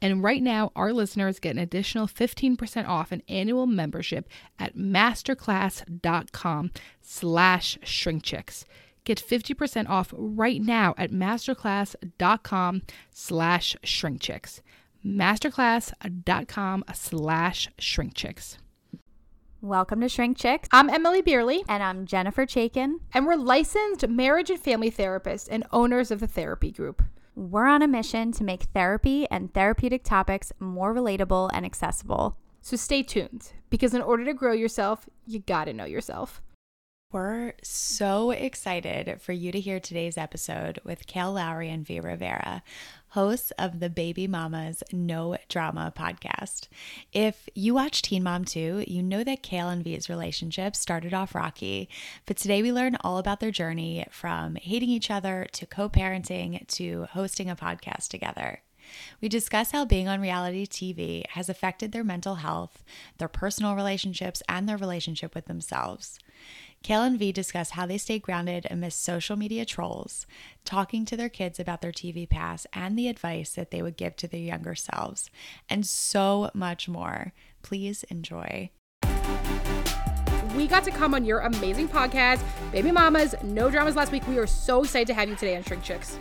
And right now, our listeners get an additional 15% off an annual membership at masterclass.com slash shrinkchicks. Get 50% off right now at masterclass.com slash shrinkchicks. Masterclass.com slash shrinkchicks. Welcome to Shrink Chicks. I'm Emmalee Bierly. And I'm Jennifer Chaikin. And we're licensed marriage and family therapists and owners of the therapy group. We're on a mission to make therapy and therapeutic topics more relatable and accessible. So stay tuned because in order to grow yourself, you gotta know yourself. We're so excited for you to hear today's episode with Kail Lowry and Vee Rivera, hosts of the Baby Mamas No Drama podcast. If you watch Teen Mom 2, you know that Kail and Vee's relationship started off rocky, but today we learn all about their journey from hating each other to co parenting to hosting a podcast together. We discuss how being on reality TV has affected their mental health, their personal relationships, and their relationship with themselves. Kail and Vee discuss how they stay grounded amidst social media trolls, talking to their kids about their TV past and the advice that they would give to their younger selves, and so much more. Please enjoy. We got to come on your amazing podcast, Baby Mamas, No Dramas last week. We are so excited to have you today on Shrink Chicks.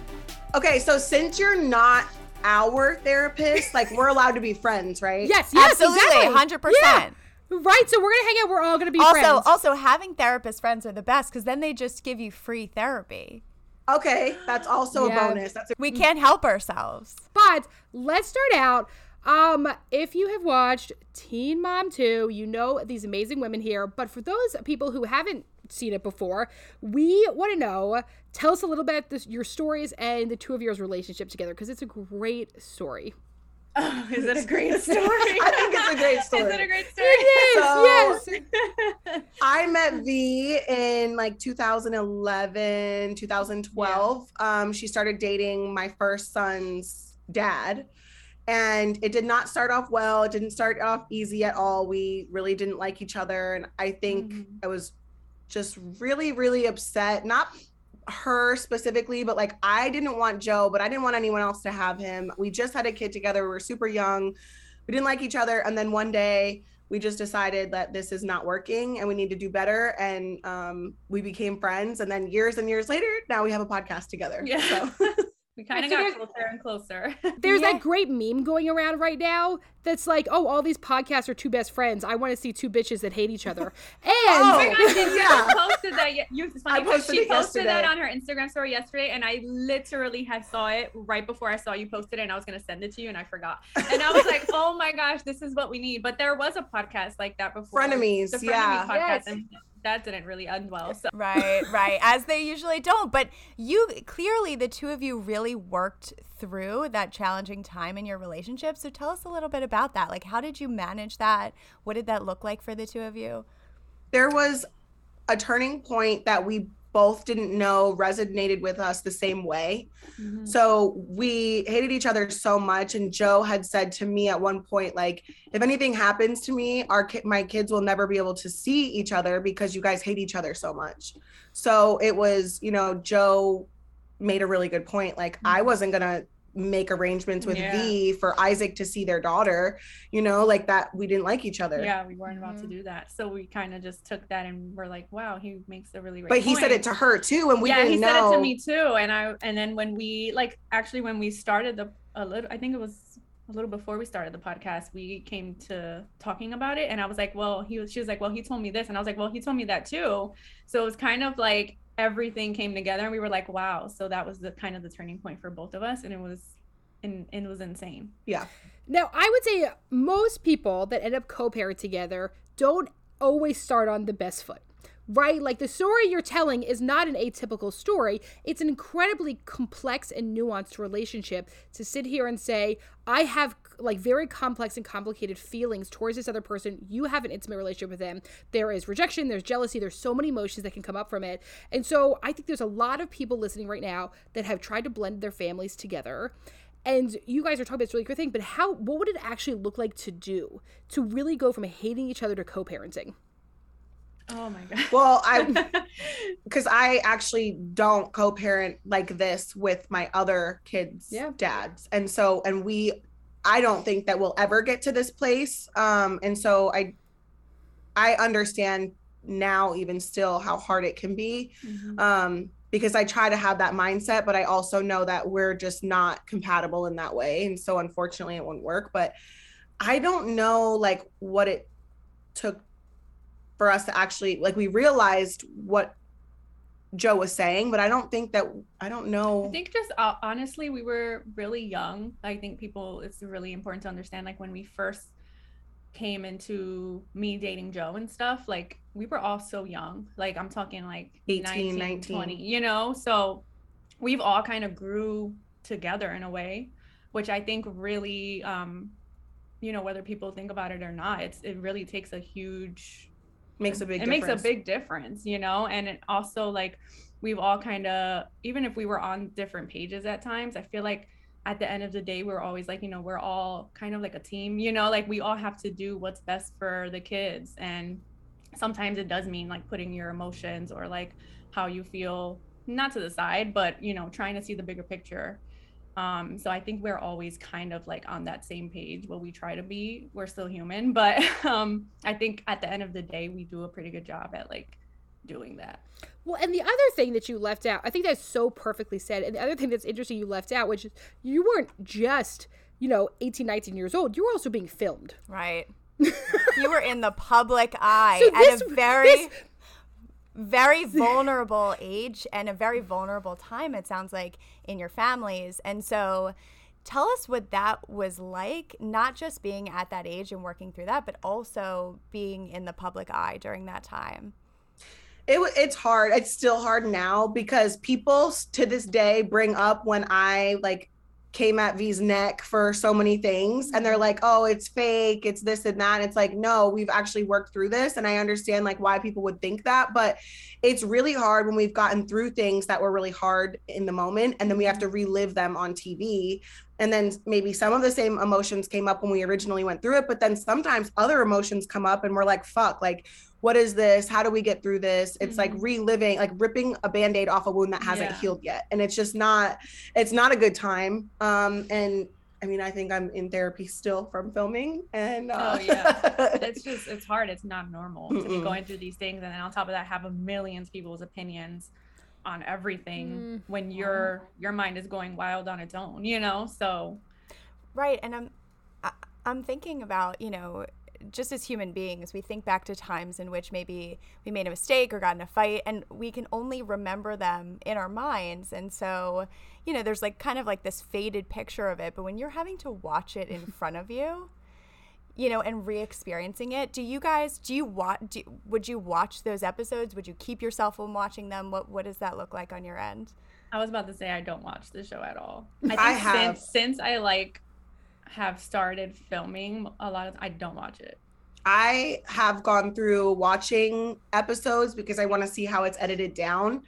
Okay, so since you're not our therapist, like we're allowed to be friends, right? Yes, yes, Absolutely, exactly. 100%. Yeah. Right, so we're gonna hang out. We're all gonna be also, friends. also having therapist friends are the best because then they just give you free therapy. Okay, that's also Yeah. a bonus. That's a- We can't help ourselves. But let's start out. Um, if you have watched Teen Mom 2, you know these amazing women here. But for those people who haven't seen it before, we want to know. Tell us a little bit this, your stories and the two of yours relationship together because it's a great story. Is it a great story? I think it's a great story. Is it a great story? Yes, So- yes. I met Vee in like 2011, 2012. Um, she started dating my first son's dad. And it did not start off well. It didn't start off easy at all. We really didn't like each other. And I think Mhm. I was just really, really upset. Not her specifically, but like I didn't want Jo, but I didn't want anyone else to have him. We just had a kid together. We were super young. We didn't like each other. And then one day we just decided that this is not working and we need to do better. And um, we became friends. And then years and years later, now we have a podcast together. Yeah. So. we kind of So got there's- closer and closer. There's Yeah. that great meme going around right now that's like, oh, all these podcasts are two best friends. I want to see two bitches that hate each other. And Oh, my god, did Yeah. posted that? ye- You, it's funny posted she posted that on her Instagram story yesterday, and I literally had saw it right before I saw you posted it, and I was gonna send it to you, and I forgot. And I was like, oh my gosh, this is what we need. But there was a podcast like that before. Frenemies, the Frenemies yeah. podcast, Yes. and that didn't really end well. So Right, right. As they usually don't. But you clearly, the two of you really worked through that challenging time in your relationship. So tell us a little bit about that. Like, how did you manage that? What did that look like for the two of you? there was a turning point that we both didn't know resonated with us the same way. Mhm. So we hated each other so much. And Jo had said to me at one point, like, if anything happens to me, our ki- my kids will never be able to see each other because you guys hate each other so much. So it was, you know, Jo made a really good point. Like, I wasn't gonna make arrangements with Yeah. Vee for Isaac to see their daughter, you know, like that we didn't like each other. Yeah, we weren't about to Mhm. do that. So we kind of just took that and we're like, wow, he makes a really great But he said it to her too, and we yeah, didn't he know. said it to me too. And I and then when we like actually when we started the a little I think it was a little before we started the podcast, we came to talking about it and I was like, well, he was she was like, well, he told me this and I was like, well, he told me that too. So it was kind of like everything came together and we were like, wow. So that was the kind of the turning point for both of us and it was and, and it was insane. Yeah now, I would say most people that end up co parent together don't always start on the best foot, right? Like the story you're telling is not an atypical story. It's an incredibly complex and nuanced relationship to sit here and say, I have like very complex and complicated feelings towards this other person. You have an intimate relationship with them. There is rejection, there's jealousy, there's so many emotions that can come up from it. And so I think there's a lot of people listening right now that have tried to blend their families together and you guys are talking about this really great thing, but how what would it actually look like to do to really go from hating each other to co-parenting? Oh my god. Well, I because I actually don't co-parent like this with my other kids' Yeah. dads, and so and we, I don't think that we'll ever get to this place. Um, and so I, I understand now even still how hard it can be. Mhm. Um, because I try to have that mindset, but I also know that we're just not compatible in that way, and so unfortunately it won't work. But I don't know like what it took for us to actually like we realized what Jo was saying, but I don't think that I don't know. I think just uh, honestly, we were really young. I think people, it's really important to understand, like when we first came into me dating Jo and stuff, like we were all so young. Like I'm talking like 18, 19, 19. 20, you know? So we've all kind of grew together in a way, which I think really, um, you know, whether people think about it or not, it's it really takes a huge makes a big it difference. makes a big difference you know and it also like we've all kind of even if we were on different pages at times i feel like at the end of the day we're always like you know we're all kind of like a team you know like we all have to do what's best for the kids and sometimes it does mean like putting your emotions or like how you feel not to the side but you know trying to see the bigger picture um so i think we're always kind of like on that same page what we try to be we're still human but um i think at the end of the day we do a pretty good job at like doing that Well, and the other thing that you left out, I think that's so perfectly said. And the other thing that's interesting you left out, which is you weren't just, you know, 18, 19 years old, you were also being filmed. Right. you were in the public eye So at this- a very, this- very vulnerable age and a very vulnerable time, it sounds like, in your families. And so tell us what that was like, not just being at that age and working through that, but also being in the public eye during that time. it it's hard. It's still hard now because people to this day bring up when I like came at Vee's neck for so many things and they're like, "Oh, it's fake. It's this and that." It's like, "No, we've actually worked through this." And I understand like why people would think that, but it's really hard when we've gotten through things that were really hard in the moment and then we have to relive them on TV. And then maybe some of the same emotions came up when we originally went through it, but then sometimes other emotions come up and we're like, "Fuck, like what is this? How do we get through this? It's like reliving, like ripping a band-aid off a wound that hasn't Yeah. healed yet. And it's just not, it's not a good time. Um, and I mean, I think I'm in therapy still from filming. And uh, Oh, yeah. it's just it's hard it's not normal to be going through these things and then on top of that have a millions people's opinions on everything mm, when your your mind is going wild on its own you know so Right, and I'm I, I'm thinking about you know just as human beings, we think back to times in which maybe we made a mistake or got in a fight, and we can only remember them in our minds. And so, you know, there's like kind of like this faded picture of it. But when you're having to watch it in front of you, you know, and re-experiencing it, do you guys do you watch? Do, would you watch those episodes? Would you keep yourself from watching them? What What does that look like on your end? i was about to say i don't watch the show at all i think I have. since since i like have started filming a lot of i don't watch it I have gone through watching episodes because I want to see how it's edited down.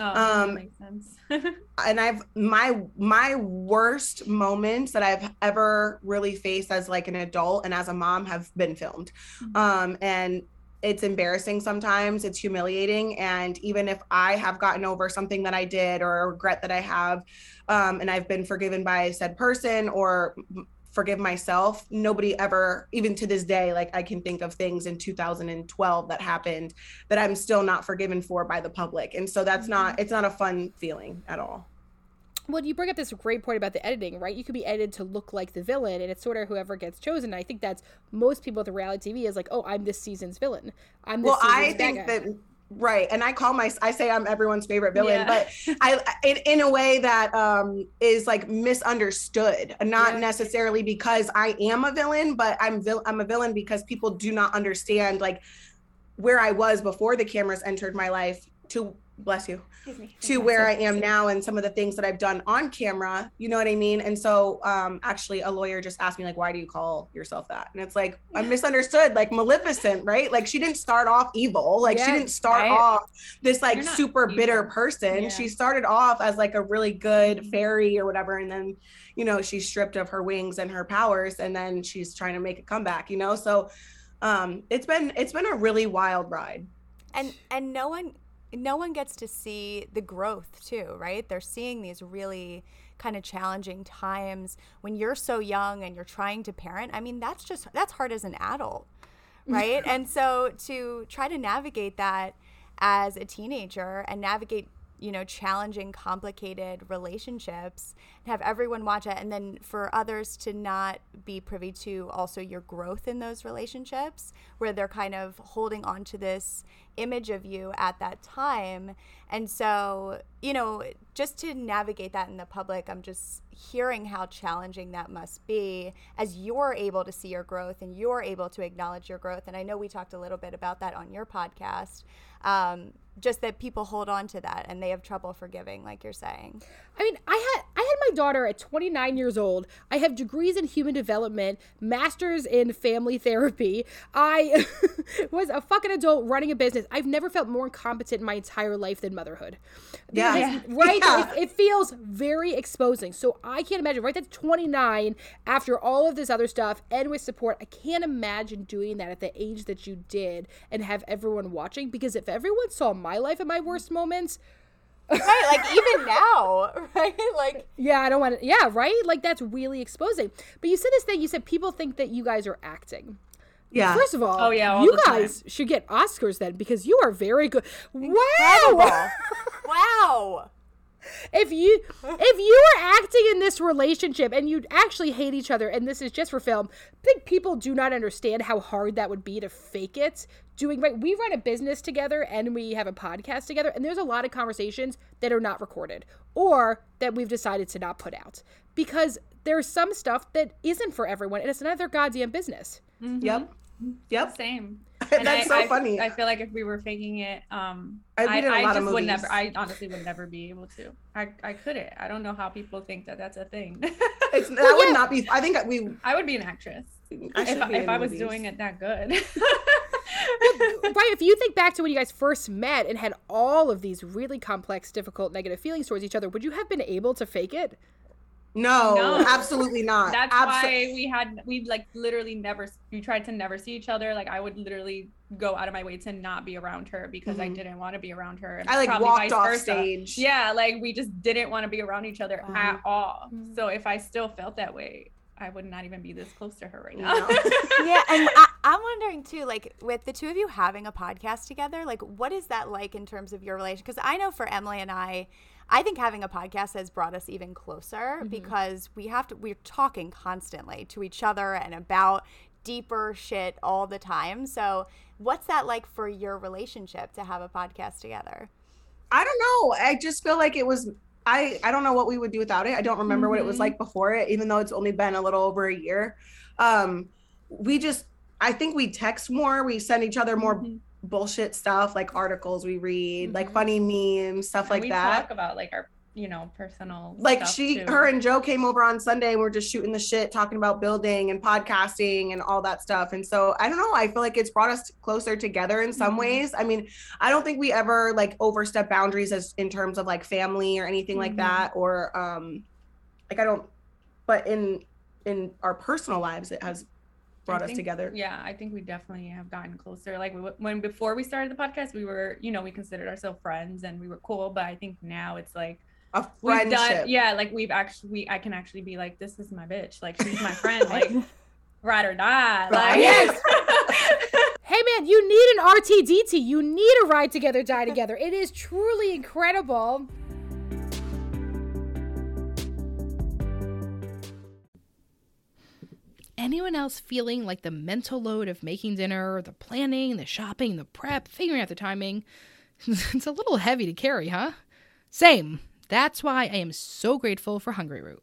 Oh, that Um, makes sense. and I've my my worst moments that I've ever really faced as like an adult and as a mom have been filmed. Mhm. Um and it's embarrassing sometimes, it's humiliating and even if I have gotten over something that I did or a regret that I have um and I've been forgiven by said person or forgive myself, nobody ever even to this day like I can think of things in 2012 that happened that I'm still not forgiven for by the public. And so that's not mm-hmm. it's not a fun feeling at all. Well, you bring up this great point about the editing, right? You could be edited to look like the villain, and it's sort of whoever gets chosen. I think that's most people with reality TV is like, oh, I'm this season's villain. I'm this well i think guy." that right and i call my i say i'm everyone's favorite villain Yeah. but i in, in a way that um is like misunderstood not Yeah. necessarily because i am a villain but i'm vil- i'm a villain because people do not understand like where i was before the cameras entered my life to bless you to where I am now and some of the things that I've done on camera, you know what I mean? And so um actually a lawyer just asked me like why do you call yourself that? And it's like I'm misunderstood like Maleficent, right? Like she didn't start off evil. Like she didn't start right. off this like super bitter person. Yeah. She started off as like a really good Mhm. fairy or whatever and then you know she's stripped of her wings and her powers and then she's trying to make a comeback, you know? So um it's been it's been a really wild ride. and and no one no one gets to see the growth too right? They're seeing these really kind of challenging times when you're so young and you're trying to parent. I mean that's just that's hard as an adult right? And so to try to navigate that as a teenager and navigate you know challenging complicated relationships and have everyone watch it and then for others to not be privy to also your growth in those relationships where they're kind of holding on to this image of you at that time and so you know just to navigate that in the public i'm just hearing how challenging that must be as you're able to see your growth and you're able to acknowledge your growth and i know we talked a little bit about that on your podcast um, just that people hold on to that and they have trouble forgiving like you're saying I mean, I had I had my daughter at 29 years old. I have degrees in human development, masters in family therapy. I was a fucking adult running a business. I've never felt more incompetent in my entire life than motherhood. Yeah. Right? Yeah. It, it feels very exposing. So I can't imagine, right? That's 29 after all of this other stuff and with support. I can't imagine doing that at the age that you did and have everyone watching because if everyone saw my life at my worst moments, right like even now right like yeah, I don't want to. Yeah, right? Like that's really exposing. But you said this thing. You said people think that you guys are acting. Yeah. First of all, Oh, yeah, all you the time. guys should get Oscars then because you are very good. Wow. Wow if you if you are acting in this relationship and you actually hate each other and this is just for film, I think people do not understand how hard that would be to fake it. Doing right, we run a business together and we have a podcast together, and there's a lot of conversations that are not recorded or that we've decided to not put out because there's some stuff that isn't for everyone, and it's none of their goddamn business. Yep. Yep. Same. That's so I, funny. I feel like if we were faking it, um, I'd I, been in a I lot of just would never. I honestly would never be able to. I, I couldn't. I don't know how people think that that's a thing. It's that would not be. I think we. I would be an actress I if, I, if I was doing it that good. right if you think back to when you guys first met and had all of these really complex difficult negative feelings towards each other would you have been able to fake it No, No. absolutely not. That's Abso- why we had we like literally never we tried to never see each other. Like I would literally go out of my way to not be around her because I Mhm. didn't want to be around her. and I like probably walked vice off versa. stage. Yeah, like we just didn't want to be around each other Wow. at all. Mm. So if I still felt that way, I would not even be this close to her right now. No. yeah and I, i'm wondering too like with the two of you having a podcast together like what is that like in terms of your relation because i know for Emmalee and i i think having a podcast has brought us even closer because we have to we're talking constantly to each other and about deeper shit all the time so what's that like for your relationship to have a podcast together I don't know. I just feel like it was. I I don't know what we would do without it. I don't remember what it was Mhm. like before it, even though it's only been a little over a year. Um, we just. I think we text more. We send each other more Mhm. Bullshit stuff, like articles we read, like Mhm. funny memes, stuff And like we that. talk about like our you know, personal. like she too. her and Jo came over on sunday and we're just shooting the shit talking about building and podcasting and all that stuff and so i don't know i feel like it's brought us closer together in some Mhm. ways i mean i don't think we ever like overstep boundaries as in terms of like family or anything like Mhm. that or um like i don't but in in our personal lives it has I brought us together Yeah, I think we definitely have gotten closer. Like we- when before we started the podcast, we were, you know, we considered ourselves friends and we were cool. But I think now it's like a we've friendship done, yeah, like we've actually, we, I can actually be like, this is my bitch, like she's my friend, like ride or die. Like, Yes. Hey man, you need an RTDT. You need a ride together, die together. It is truly incredible. Anyone else feeling like the mental load of making dinner, the planning, the shopping, the prep, figuring out the timing? it's a little heavy to carry, huh? Same. That's why I am so grateful for Hungry Root.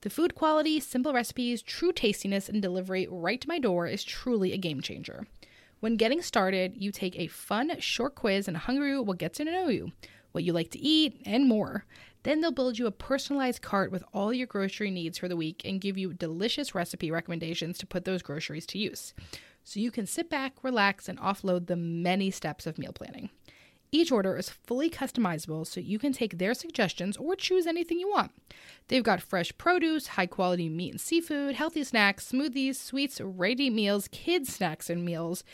The food quality, simple recipes, true tastiness, and delivery right to my door is truly a game changer. When getting started, you take a fun, short quiz, and Hungry Root will get to know you, what you like to eat, and more. Then they'll build you a personalized cart with all your grocery needs for the week and give you delicious recipe recommendations to put those groceries to use. So you can sit back, relax, and offload the many steps of meal planning. Each order is fully customizable so you can take their suggestions or choose anything you want. They've got fresh produce, high quality meat and seafood, healthy snacks, smoothies, sweets, ready meals, kids' snacks and meals,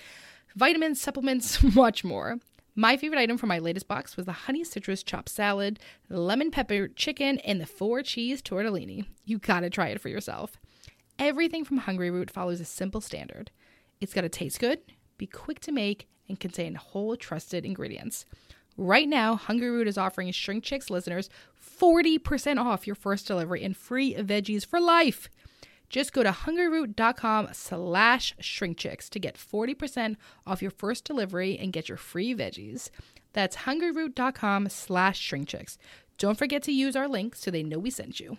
vitamins, supplements, much more. My favorite item from my latest box was the honey citrus chopped salad, the lemon pepper chicken, and the four cheese tortellini. You gotta try it for yourself. Everything from Hungry Root follows a simple standard. It's gotta taste good, be quick to make, and contain whole trusted ingredients. Right now, Hungry Root is offering Shrink Chicks listeners 40% off your first delivery and free veggies for life. Just go to hungryroot.com slash shrinkchicks to get 40% off your first delivery and get your free veggies. That's hungryroot.com slash shrinkchicks. Don't forget to use our link so they know we sent you.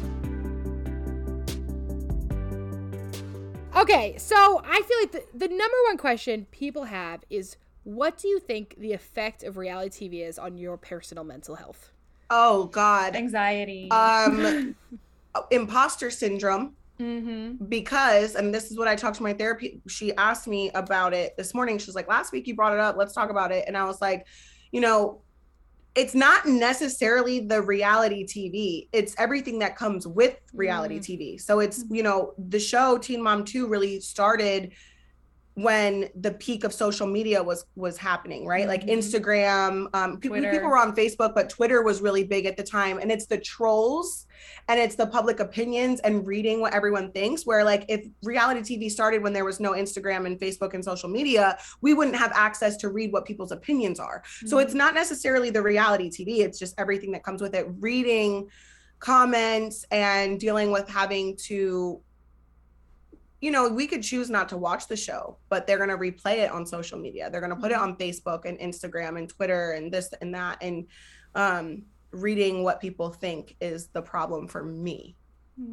Okay, so I feel like the, the number one question people have is what do you think the effect of reality TV is on your personal mental health? oh god anxiety. um imposter syndrome mm-hmm. because and this is what i talked to my therapy she asked me about it this morning she was like last week you brought it up let's talk about it and i was like you know it's not necessarily the reality tv it's everything that comes with reality Mm. tv so it's you know the show teen mom 2 really started when the peak of social media was was happening right like Mhm. instagram um pe- Twitter. people were on facebook but twitter was really big at the time and it's the trolls and it's the public opinions and reading what everyone thinks where like if reality tv started when there was no instagram and facebook and social media we wouldn't have access to read what people's opinions are so Mm-hmm. it's not necessarily the reality tv it's just everything that comes with it reading comments and dealing with having to you know, we could choose not to watch the show, but they're going to replay it on social media. They're going to put it on Facebook and Instagram and Twitter and this and that. And um, reading what people think is the problem for me. Yeah.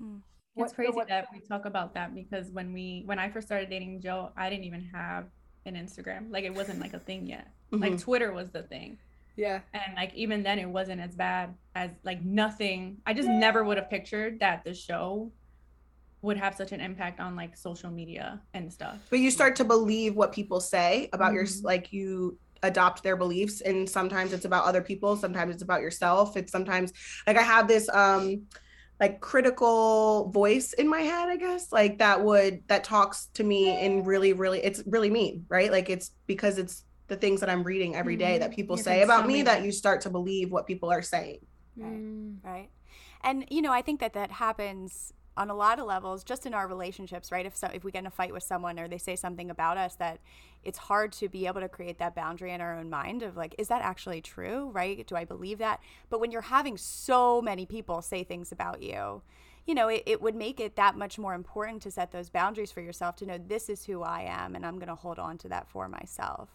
Mm. It's crazy that we talk about that because when we when I first started dating Jo, I didn't even have an Instagram. Like it wasn't like a thing yet. Mm-hmm. Like Twitter was the thing. Yeah. And like even then it wasn't as bad as like nothing. I just never would have pictured that the show would have such an impact on like social media and stuff. But you start to believe what people say about mm-hmm. your like you adopt their beliefs and sometimes it's about other people, sometimes it's about yourself. It's sometimes like I have this um like critical voice in my head, I guess, like that would that talks to me in really really it's really mean, right? Like it's because it's the things that I'm reading every day mm-hmm. that people You're say about me that you start to believe what people are saying. Right. Mm. Right. And you know, I think that that happens on a lot of levels just in our relationships right? If so if we get in a fight with someone or they say something about us that it's hard to be able to create that boundary in our own mind of like is that actually true right? Do i believe that? But when you're having so many people say things about you you know it, it would make it that much more important to set those boundaries for yourself to know this is who i am and i'm going to hold on to that for myself.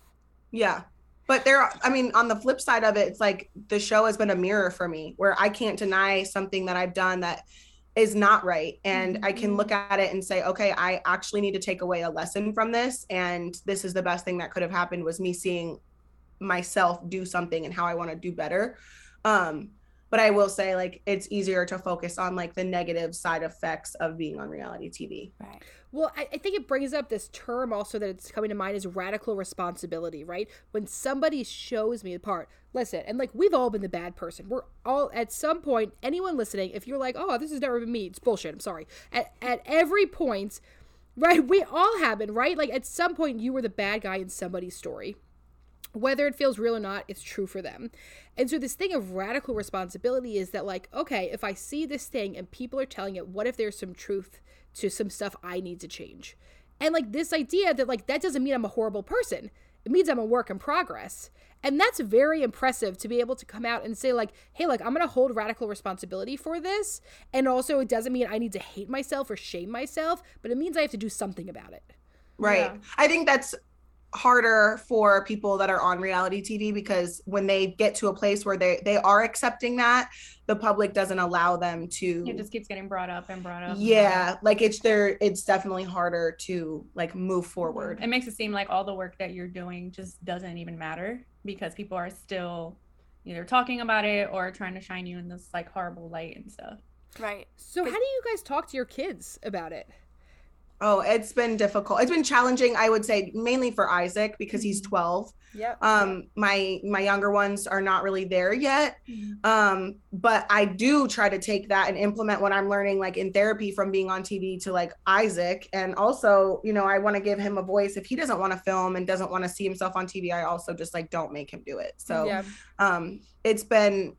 Yeah. But there i mean on the flip side of it it's like the show has been a mirror for me where i can't deny something that i've done that is not right. And i can look mm-hmm. at it and say okay i actually need to take away a lesson from this. And this is the best thing that could have happened was me seeing myself do something and how i want to do better. Um but i will say like it's easier to focus on like the negative side effects of being on reality tv right well, I, I, think it brings up this term also that it's coming to mind is radical responsibility, right? When somebody shows me a part, listen, and like we've all been the bad person. We're all at some point, anyone listening, if you're like, oh, this has never been me, it's bullshit. I'm sorry. At at every point, right? We all have been, right? Like at some point, you were the bad guy in somebody's story. Whether it feels real or not, it's true for them. And so, this thing of radical responsibility is that, like, okay, if I see this thing and people are telling it, what if there's some truth to some stuff I need to change. And like this idea that like that doesn't mean I'm a horrible person. It means I'm a work in progress. And that's very impressive to be able to come out and say like, "Hey, like I'm going to hold radical responsibility for this." And also it doesn't mean I need to hate myself or shame myself, but it means I have to do something about it. Right. Yeah. I think that's harder for people that are on reality TV because when they get to a place where they they are accepting that, the public doesn't allow them to it just keeps getting brought up and brought up. Yeah, like it's there it's definitely harder to like move forward. It makes it seem like all the work that you're doing just doesn't even matter because people are still either talking about it or trying to shine you in this like horrible light and stuff. Right. So how do you guys talk to your kids about it? Oh, it's been difficult. It's been challenging, I would say, mainly for Isaac because he's mm-hmm. 12. Yeah. Um, my my younger ones are not really there yet. Mm-hmm. Um, but I do try to take that and implement what I'm learning like in therapy from being on TV to like Isaac. And also, you know, I want to give him a voice. If he doesn't want to film and doesn't want to see himself on TV, I also just like don't make him do it. So yeah. um it's been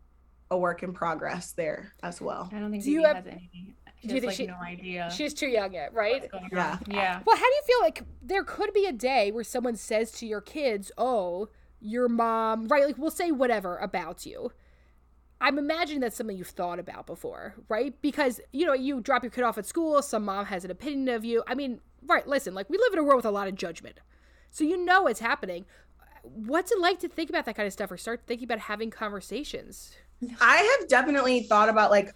a work in progress there as well. I don't think do you have anything do you think like she, no idea. She's too young yet, right? Yeah. Yeah. Well, how do you feel like there could be a day where someone says to your kids, "Oh, your mom," right? Like we'll say whatever about you. I'm imagining that's something you've thought about before, right? Because you know, you drop your kid off at school, some mom has an opinion of you. I mean, right, listen, like we live in a world with a lot of judgment. So you know it's happening. What's it like to think about that kind of stuff or start thinking about having conversations? I have definitely thought about like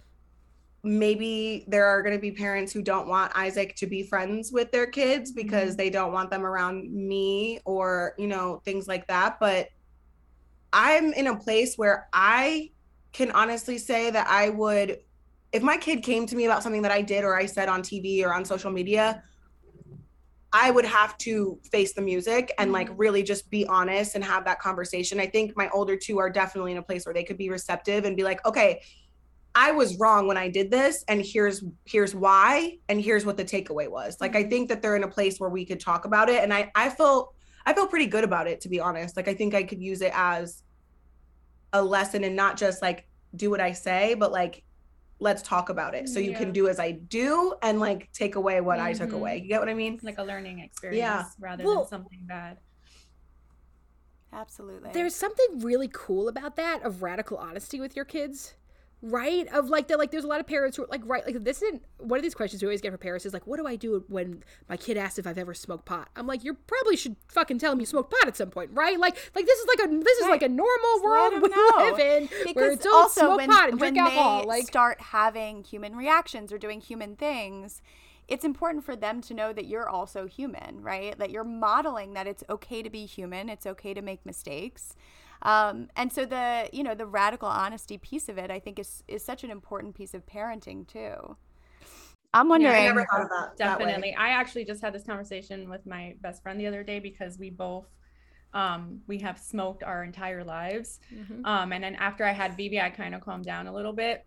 maybe there are going to be parents who don't want Isaac to be friends with their kids because mm-hmm. they don't want them around me or, you know, things like that. But I'm in a place where I can honestly say that I would, if my kid came to me about something that I did or I said on TV or on social media, I would have to face the music and like mm-hmm. really just be honest and have that conversation. I think my older two are definitely in a place where they could be receptive and be like, okay, I was wrong when I did this and here's here's why and here's what the takeaway was. Like I mm-hmm. think that they're in a place where we could talk about it and I I feel I feel pretty good about it to be honest. Like I think I could use it as a lesson and not just like do what I say, but like let's talk about it. So you yeah. can do as I do and like take away what mm-hmm. I took away. Mm-hmm. You get what I mean? Like a learning experience yeah. rather well, than something bad. Absolutely. There's something really cool about that of radical honesty with your kids right? Of like that like there's a lot of parents who are like right like this isn't one of these questions we always get for parents is like what do i do when my kid asks if i've ever smoked pot? I'm like you probably should fucking tell them you smoked pot at some point right? Like like this is like a this is like a normal Just world we know. live in where because it's don't also smoke when, pot and when drink alcohol like start having human reactions or doing human things it's important for them to know that you're also human right? That you're modeling that it's okay to be human it's okay to make mistakes um, and so the you know the radical honesty piece of it i think is is such an important piece of parenting too i'm wondering I I never thought of that. that definitely i actually just had this conversation with my best friend the other day because we both um we have smoked our entire lives Mhm. um and then after i had Vivi i kind of calmed down a little bit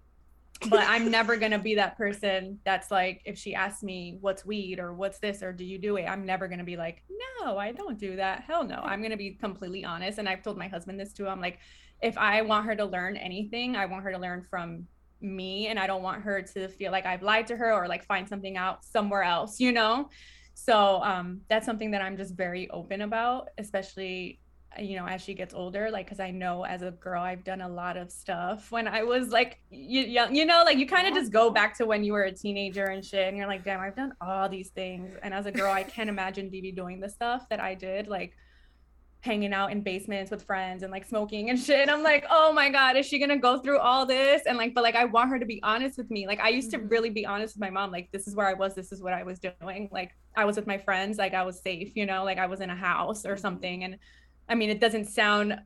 but i'm never gonna be that person that's like if she asks me what's weed or what's this or do you do it? I'm never gonna be like no i don't do that. Hell no. I'm gonna be completely honest. And i've told my husband this too. I'm like if i want her to learn anything i want her to learn from me. And i don't want her to feel like i've lied to her or like find something out somewhere else you know? So um that's something that i'm just very open about especially you know as she gets older like because i know as a girl i've done a lot of stuff when i was like you, young you know like you kind of just go back to when you were a teenager and shit and you're like damn i've done all these things and as a girl i can't imagine Vivi doing the stuff that i did like hanging out in basements with friends and like smoking and shit. I'm like, oh my God, is she gonna go through all this? And like, but like, I want her to be honest with me. Like, I used to Mhm. really be honest with my mom. Like, this is where I was, this is what I was doing. Like, I was with my friends, like, I was safe, you know, like I was in a house or something. And I mean, it doesn't sound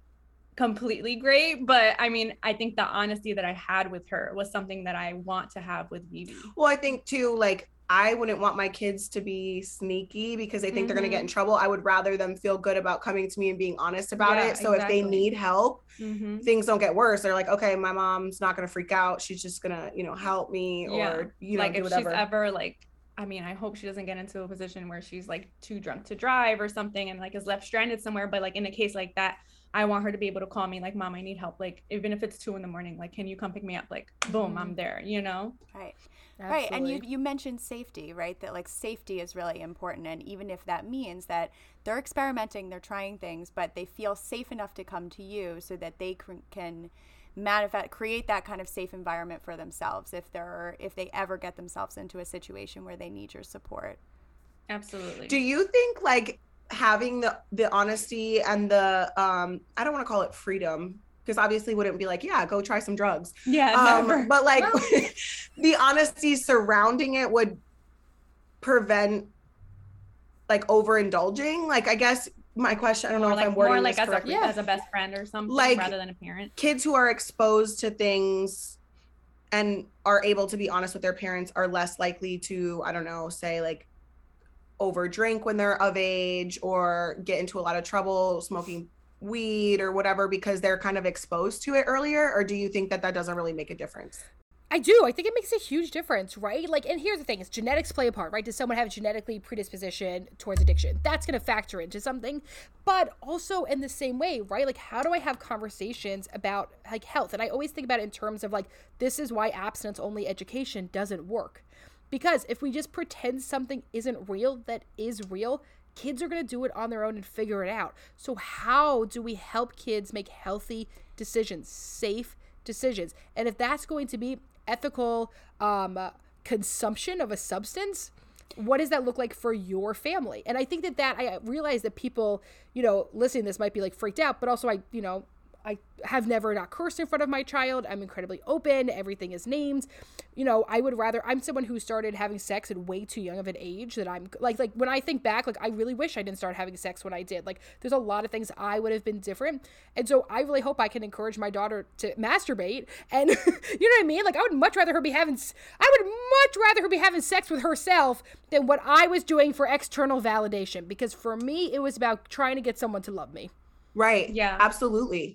completely great, but I mean, I think the honesty that I had with her was something that I want to have with Vivi. Well, I think too, like I wouldn't want my kids to be sneaky because they think they're gonna get in trouble. I would rather them feel good about coming to me and being honest about Yeah, it. So if they need help, Mm-hmm. things don't get worse. They're like, okay, my mom's not gonna freak out. She's just gonna, you know, help me Yeah. or you know, like do if whatever. she's ever like i mean i hope she doesn't get into a position where she's like too drunk to drive or something and like is left stranded somewhere but like in a case like that i want her to be able to call me like mom i need help like even if it's two in the morning like can you come pick me up like boom i'm mm-hmm. there you know right Right. And you you mentioned safety, right? That like safety is really important and even if that means that they're experimenting, they're trying things, but they feel safe enough to come to you so that they can, can manifest create that kind of safe environment for themselves if they're if they ever get themselves into a situation where they need your support. absolutely do you think like having the the honesty and the um I don't want to call it freedom because obviously wouldn't be like, yeah, go try some drugs. yeah um, never. but like the honesty surrounding it would prevent like overindulging like i guess my question i don't know More if like, i'm wording more like this as a. Yeah. as a best friend or something Like- rather than a parent kids who are exposed to things and are able to be honest with their parents are less likely to i don't know say like over drink when they're of age or get into a lot of trouble smoking weed or whatever because they're kind of exposed to it earlier or do you think that that doesn't really make a difference I do. I think it makes a huge difference, right? Like, and here's the thing: is genetics play a part, right? Does someone have a genetically predisposition towards addiction? That's going to factor into something, but also in the same way, right? Like, how do I have conversations about like health? And I always think about it in terms of like, this is why abstinence-only education doesn't work, because if we just pretend something isn't real that is real. Kids are going to do it on their own and figure it out. So, how do we help kids make healthy decisions, safe decisions. And if that's going to be ethical um, consumption of a substance, what does that look like for your family? And I think that that I realize that people, you know, listening this might be like freaked out, but also I, you know, I have never not cursed in front of my child. I'm incredibly open. Everything is named. You know, I would rather. I'm someone who started having sex at way too young of an age. That I'm like, like when I think back, like I really wish I didn't start having sex when I did. Like, there's a lot of things I would have been different. And so I really hope I can encourage my daughter to masturbate. And you know what I mean? Like, I would much rather her be having. I would much rather her be having sex with herself than what I was doing for external validation. Because for me, it was about trying to get someone to love me. right Yeah. absolutely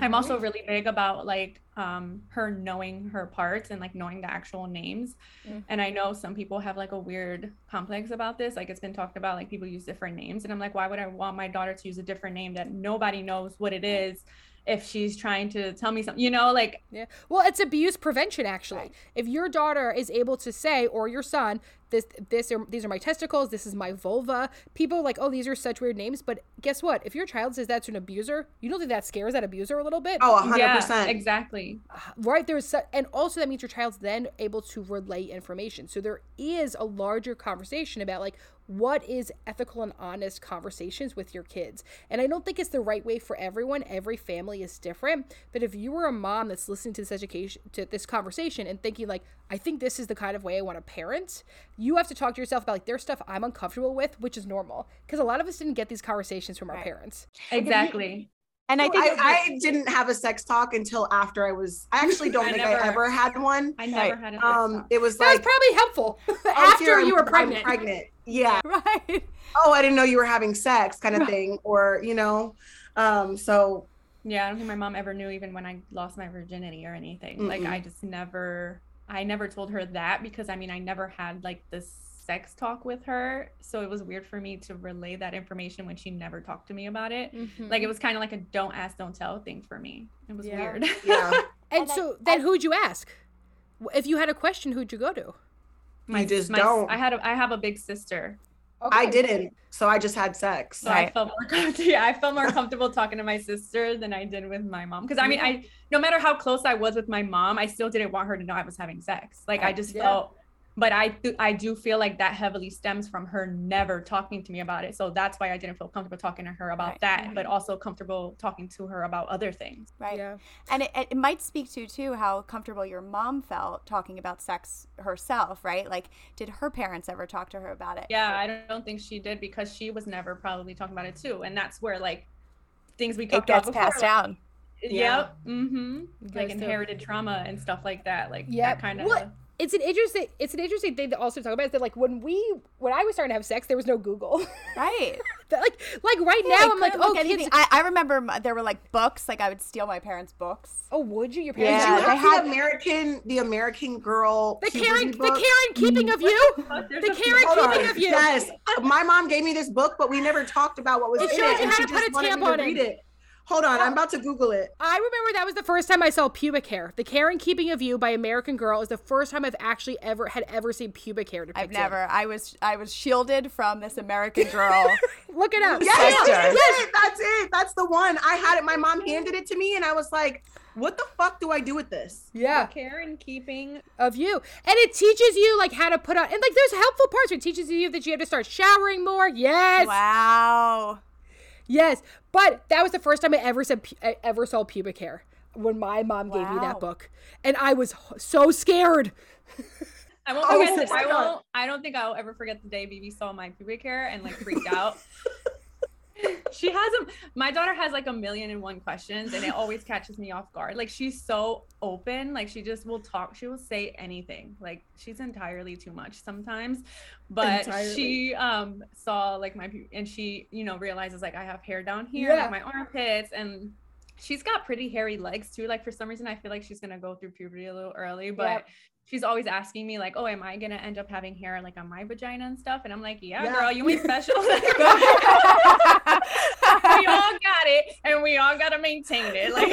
I'm also really big about like um her knowing her parts and like knowing the actual names. Mm. And I know some people have like a weird complex about this. Like it's been talked about like people use different names and I'm like why would I want my daughter to use a different name that nobody knows what it is if she's trying to tell me something, you know, like Yeah. Well, it's abuse prevention actually. If your daughter is able to say or your son, this this are these are my testicles, this is my vulva. People like, "Oh, these are such weird names." But guess what? If your child says that's an abuser, you don't think that scares that abuser a little bit? Oh, 100%. yeah, exactly. right there's su- and also that means your child's then able to relay information so there is a larger conversation about like what is ethical and honest conversations with your kids and i don't think it's the right way for everyone every family is different but if you were a mom that's listening to this education to this conversation and thinking like i think this is the kind of way i want to parent you have to talk to yourself about like there's stuff i'm uncomfortable with which is normal because a lot of us didn't get these conversations from our Right. parents Exactly. And I think I, I didn't have a sex talk until after I was. I actually don't I think never- I ever had one. I never Right. had a Um, it was that like was probably helpful oh, after you were pregnant I'm pregnant. Yeah. right Oh, I didn't know you were having sex, kind of thing, or you know. Um. So Yeah, I don't think my mom ever knew even when I lost my virginity or anything. Like Mm-mm. I just never I never told her that because I mean I never had like this sex talk with her. So it was weird for me to relay that information when she never talked to me about it. Mm-hmm. Like it was kind of like a don't ask, don't tell thing for me. It was Yeah. weird. yeah, And, And I- so then I- who'd you ask? If you had a question, who'd you go to? My- just my- don't. I had a, I have a big sister. I didn't. So I just had sex. So I felt more com- yeah, I felt more comfortable talking to my sister than I did with my mom. Because I mean, I no matter how close I was with my mom, I still didn't want her to know I was having sex. Like I just Yeah. felt, but I do, I do feel like that heavily stems from her never talking to me about it. So that's why I didn't feel comfortable talking to her about Right. that, but also comfortable talking to her about other things. right. Yeah. And it, it might speak to too how comfortable your mom felt talking about sex herself, right? Like, did her parents ever talk to her about it? Yeah, I don't, don't think she did because she was never probably talking about it too, and that's where like things we talked It gets about before, passed like, down. Yep. Mm-hmm. Goes Like to- inherited trauma and stuff like that. Like Yep. that kind of. Well, it's an interesting it's an interesting thing to also talk about is that like when we when I was starting to have sex, there was no Google. Right. That, like like right Yeah, now I I'm like, couldn't oh kids. I, I remember m- there were like books. Like I would steal my parents' books. Oh, would you? Your Did parents Yeah, you they have had- the American, the American Girl, the Karen caring the book? caring keeping of you? The a few- keeping on. of you. Yes, uh, my mom gave me this book, but we never talked about what was It in shows it, you and how she to put just a wanted me tampon to in. read it. Hold on, I'm about to Google it. I remember that was the first time I saw pubic hair. The Caring Keeping of You by American Girl is the first time I've actually ever had ever seen pubic hair depicted. I've never. I was I was shielded from this American girl. Look it up. Yes, Sister. that's it. That's it. That's the one. I had it. My mom handed it to me, and I was like, "What the fuck do I do with this?" Yeah, care and keeping of you. And it teaches you like how to put on and like there's helpful parts. It teaches you that you have to start showering more. Yes. wow. Yes. But that was the first time I ever said I ever saw pubic hair when my mom gave me that book. And I was so scared. I won't Oh, forget. I won't. I don't think I'll ever forget the day Vivi saw my pubic hair and like freaked out. she has a. My daughter has like a million and one questions, and it always catches me off guard. Like she's so open. Like she just will talk. She will say anything. Like she's entirely too much sometimes. But Entirely. she um saw like my and she you know realizes like I have hair down here, Yeah. like my armpits, and she's got pretty hairy legs too. Like for some reason, I feel like she's gonna go through puberty a little early, but Yep. She's always asking me like, "Oh, am I gonna end up having hair like on my vagina and stuff?" And I'm like, "Yeah, Yeah. girl, you ain't special. we all got it, and we all gotta maintain it." Like,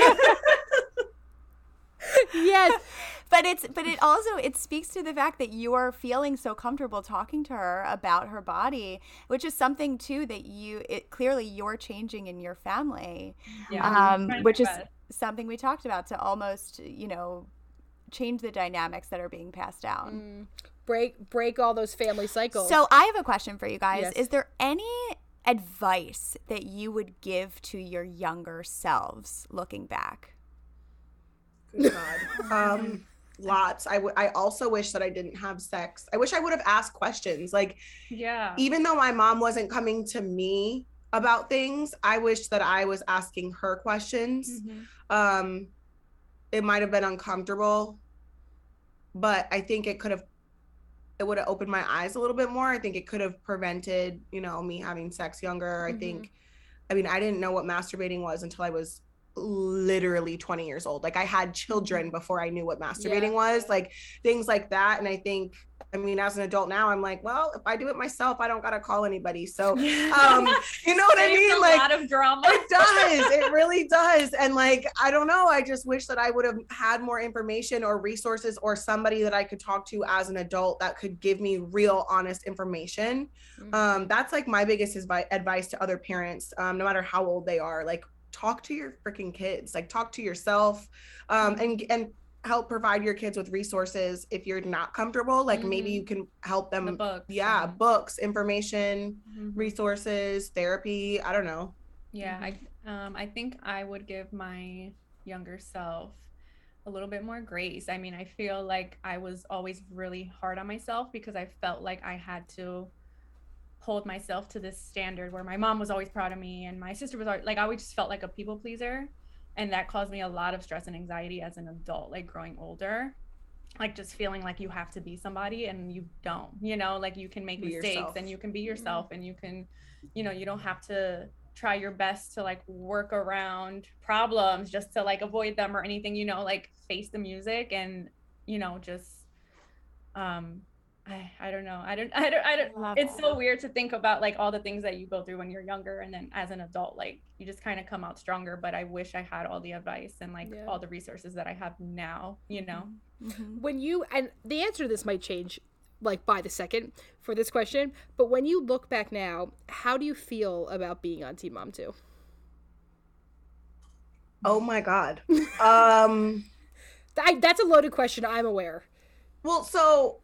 yes. But it's but it also it speaks to the fact that you are feeling so comfortable talking to her about her body, which is something too that you it clearly you're changing in your family. yeah, um, which is something we talked about to almost you know change the dynamics that are being passed down. Break break all those family cycles. So I have a question for you guys. Yes. Is there any advice that you would give to your younger selves looking back? Good God. Um, lots. I w- I also wish that I didn't have sex. I wish I would have asked questions. Like, yeah, even though my mom wasn't coming to me about things, I wish that I was asking her questions. Mhm. Um, it might have been uncomfortable, but I think it could have. It would have opened my eyes a little bit more. I think it could have prevented, you know, me having sex younger. I mm-hmm. think, I mean, I didn't know what masturbating was until I was literally 20 years old. Like I had children mm-hmm. before I knew what masturbating was, like things like that. And I think, I mean, as an adult now, I'm like, well, if I do it myself, I don't gotta call anybody. So, um, you know what I mean? a Like lot of drama. it does. It really does. And like, I don't know. I just wish that I would have had more information or resources or somebody that I could talk to as an adult that could give me real, honest information. Um, that's like my biggest advi- advice to other parents, um, no matter how old they are. Like, talk to your freaking kids. Like, talk to yourself, um, and and help provide your kids with resources if you're not comfortable. Like, maybe Mhm. you can help them. the books. Yeah, and- books, information, Mhm. resources, therapy. I don't know. Yeah, I um I think I would give my younger self a little bit more grace. I mean, I feel like I was always really hard on myself because I felt like I had to hold myself to this standard where my mom was always proud of me and my sister was always, like I always just felt like a people pleaser and that caused me a lot of stress and anxiety as an adult like growing older. Like just feeling like you have to be somebody and you don't, you know, like you can make Be mistakes yourself. and you can be yourself and you can you know you don't have to try your best to like work around problems just to like avoid them or anything you know like face the music and you know just um I, I don't know. I don't I don't I don't Love it's that. so weird to think about like all the things that you go through when you're younger and then as an adult like you just kind of come out stronger but I wish I had all the advice and like Yeah. all the resources that I have now, you know. Mm-hmm. when you and the answer to this might change like by the second for this question but when you look back now how do you feel about being on Teen Mom 2 Oh my god. um I, that's a loaded question i'm aware well so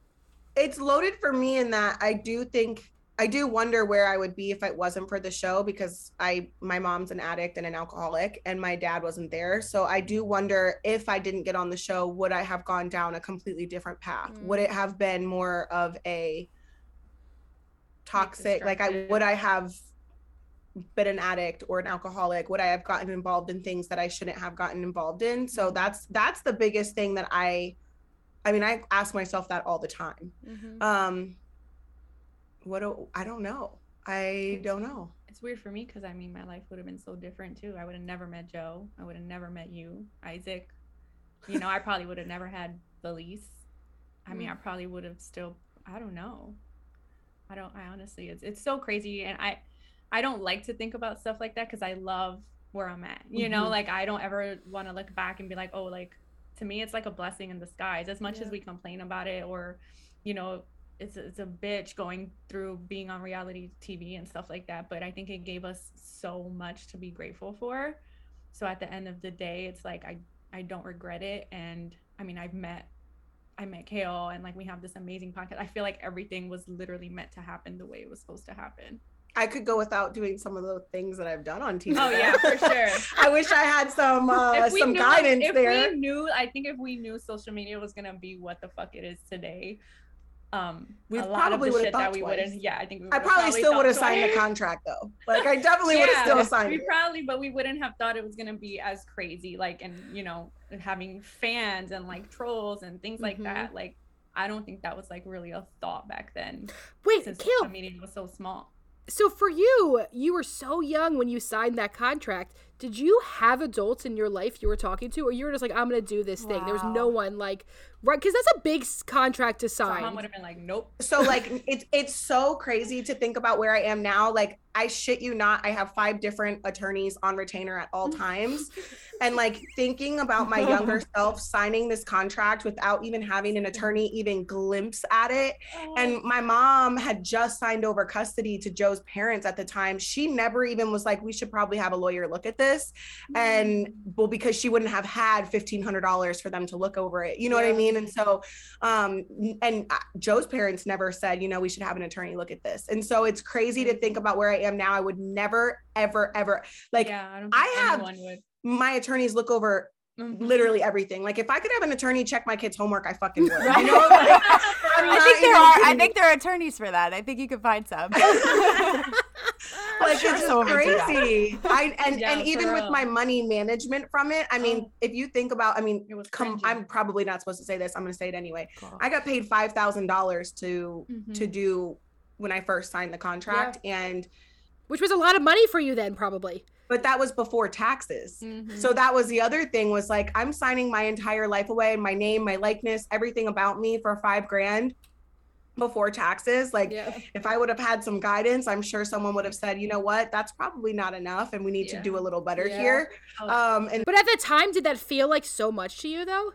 it's loaded for me in that I do think I do wonder where I would be if it wasn't for the show because I my mom's an addict and an alcoholic and my dad wasn't there. So I do wonder if I didn't get on the show would I have gone down a completely different path? Would it have been more of a toxic like I would I have been an addict or an alcoholic? Would I have gotten involved in things that I shouldn't have gotten involved in? So mm-hmm. that's that's the biggest thing that I I mean, I ask myself that all the time. Mhm. Um what do I don't know. I don't know. It's weird for me because I mean, my life would have been so different too. I would have never met Jo. I would have never met you, Isaac. You know, I probably would have never had Velisse. I mean, I probably would have still. I don't know. I don't. I honestly, it's it's so crazy, and I, I don't like to think about stuff like that because I love where I'm at. You know, Mhm. like I don't ever want to look back and be like, oh, like to me, it's like a blessing in disguise. As much as we complain about it, or, you know, it's it's a bitch going through being on reality TV and stuff like that. But I think it gave us so much to be grateful for. So at the end of the day, it's like I I don't regret it. And I mean, I've met I met Kail and like we have this amazing podcast. I feel like everything was literally meant to happen the way it was supposed to happen. I could go without doing some of the things that I've done on TV. Oh yeah, for sure. I wish I had some uh, some knew, guidance if there. we knew, I think if we knew social media was gonna be what the fuck it is today, um, We a lot of probably shit that thought we twice. wouldn't. Yeah, I think we I would've probably still would have signed the contract though. Like I definitely would have still signed we it. probably, but we wouldn't have thought it was gonna be as crazy. Like, and you know, having fans and like trolls and things like Mhm. that. Like, I don't think that was like really a thought back then, Wait, since Kail, social media was so small. So for you, you were so young when you signed that contract. Did you have adults in your life you were talking to, or you were just like, "I'm gonna do this thing"? There was no one like, right? Because that's a big contract to Someone sign. would have been like, "Nope." so like it's it's so crazy to think about where I am now. Like I shit you not, I have five different attorneys on retainer at all times. and like thinking about my younger self signing this contract without even having an attorney even glimpse at it. And my mom had just signed over custody to Jo's parents at the time. She never even was like, we should probably have a lawyer look at this. And well, because she wouldn't have had $1,500 for them to look over it. You know what I mean? And so, um, and uh, Jo's parents never said, you know, we should have an attorney look at this. And so it's crazy to think about where I am now. I would never, ever, ever like yeah, I, I have- would. my attorneys look over Mhm. literally everything. Like if I could have an attorney check my kids' homework, I fucking would. Right. You know, like, I'm I not think there even are. I think there are attorneys for that. I think you could find some. like sure it's just someone would do that. crazy. I and Yeah, and for even with my money management from it, I mean, Oh. if you think about, I mean, It come. I'm probably not supposed to say this. I'm gonna say it anyway. Cool. I got paid five thousand dollars to to Mhm. do when I first signed the contract, and which was a lot of money for you then, probably. but that was before taxes. Mhm. So that was the other thing was like I'm signing my entire life away, my name, my likeness, everything about me for five grand before taxes. Like Yeah. if I would have had some guidance, I'm sure someone would have said, you know what, that's probably not enough, and we need Yeah. to do a little better Yeah. here. Oh, Um, and But at the time, did that feel like so much to you though?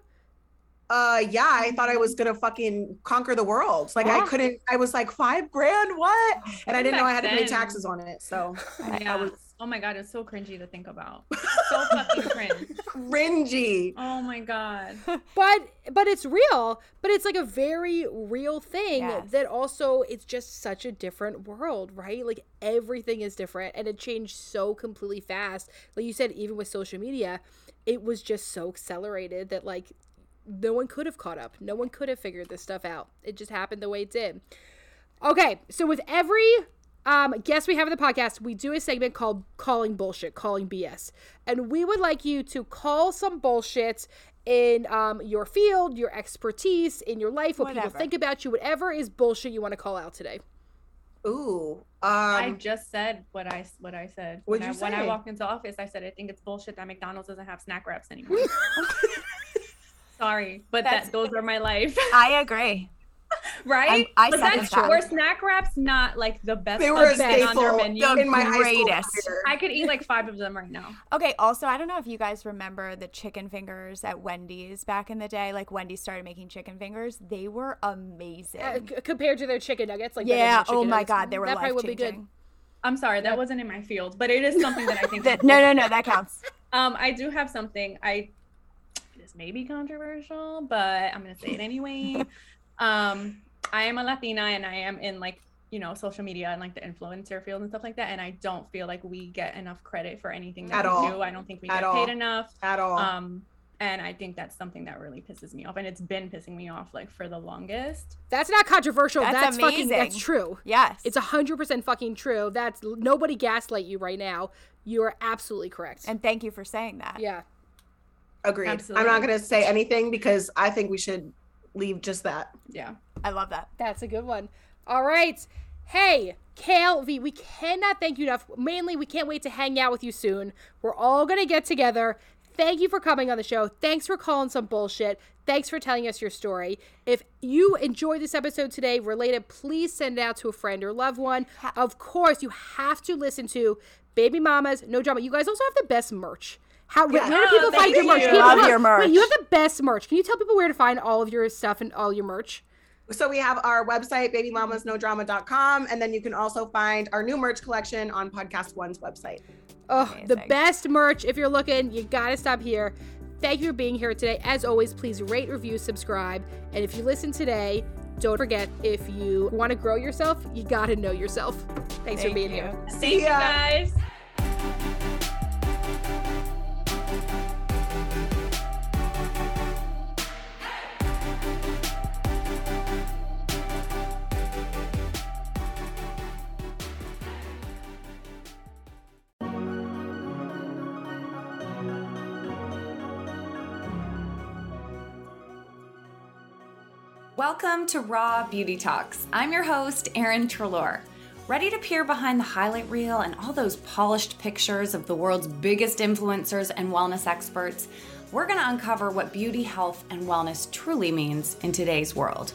Uh, yeah, I thought I was gonna fucking conquer the world. Like I couldn't. I was like five grand, what? And I didn't know I had to pay taxes on it. So I, yeah. I was oh my god, it's so cringy to think about. So fucking cringe. cringy. Oh my god. But but it's real. But it's like a very real thing Yes. that also it's just such a different world, right? Like everything is different and it changed so completely fast. Like you said, even with social media, it was just so accelerated that like no one could have caught up. No one could have figured this stuff out. It just happened the way it did. Okay, so with every um, guest we have in the podcast, we do a segment called Calling Bullshit, Calling BS. And we would like you to call some bullshit in um, your field, your expertise, in your life, what people think about you, whatever is bullshit you want to call out today. Ooh. I Um, just said what I what I said. When you I, When I walked into office, I said I think it's bullshit that McDonald's doesn't have snack wraps anymore. Sorry, but That's- that those are my life, I agree. right? I but that's that. were snack wraps not like the best they were a thing on their staple menu. The in my greatest. I could eat like five of them right now. Okay, also, I don't know if you guys remember the chicken fingers at Wendy's back in the day. Like, Wendy started making chicken fingers. They were amazing. Uh, c- compared to their chicken nuggets, like yeah, regular oh my nuggets, God, they were that life probably would be good. I'm sorry, that wasn't in my field, but it is something that I think. That- no, no, no, that counts. Um, I do have something. I this may be controversial, but I'm gonna say it anyway. um, I am a Latina and I am in like you know social media and like the influencer field and stuff like that, and I don't feel like we get enough credit for anything that At we all. do. I don't think we At get all. paid enough. at all. Um, And I think that's something that really pisses me off. And it's been pissing me off like for the longest. That's not controversial. That's That's, fucking amazing. that's true. Yes. It's a hundred percent fucking true. That's nobody gaslight you right now. You are absolutely correct. and thank you for saying that. yeah. Agreed. Absolutely. I'm not going to say anything because I think we should leave just that. Yeah. I love that. That's a good one. All right. Hey, Kail Vee, we cannot thank you enough. Mainly, we can't wait to hang out with you soon. We're all going to get together. Thank you for coming on the show. Thanks for calling some bullshit. Thanks for telling us your story. If you enjoyed this episode today, related, please send it out to a friend or loved one. Of course, you have to listen to Baby Mamas, No Drama. You guys also have the best merch. How where, where do people Oh, find your merch? you. Can Love hold your merch. Wait, you have the best merch. Can you tell people where to find all of your stuff and all your merch? So we have our website, babymamasnodrama.com, and then you can also find our new merch collection on PodcastOne's website. Oh, the best merch. If you're looking, you gotta stop here. Thank you for being here today. As always, please rate, review, subscribe. And if you listen today, don't forget if you want to grow yourself, you gotta know yourself. Thanks for being you. here. Thank you guys. Welcome to Raw Beauty Talks. I'm your host, Erin Treloar. Ready to peer behind the highlight reel and all those polished pictures of the world's biggest influencers and wellness experts? We're going to uncover what beauty, health, and wellness truly means in today's world.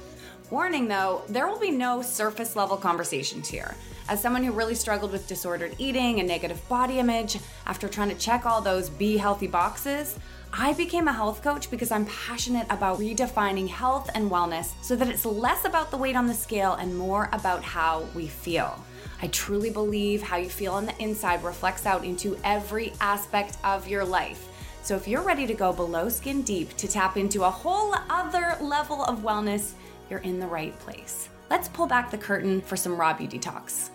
Warning though, there will be no surface level conversations here. As someone who really struggled with disordered eating and negative body image after trying to check all those be healthy boxes, I became a health coach because I'm passionate about redefining health and wellness so that it's less about the weight on the scale and more about how we feel. I truly believe how you feel on the inside reflects out into every aspect of your life. So if you're ready to go below skin deep to tap into a whole other level of wellness, you're in the right place. Let's pull back the curtain for some raw beauty talks.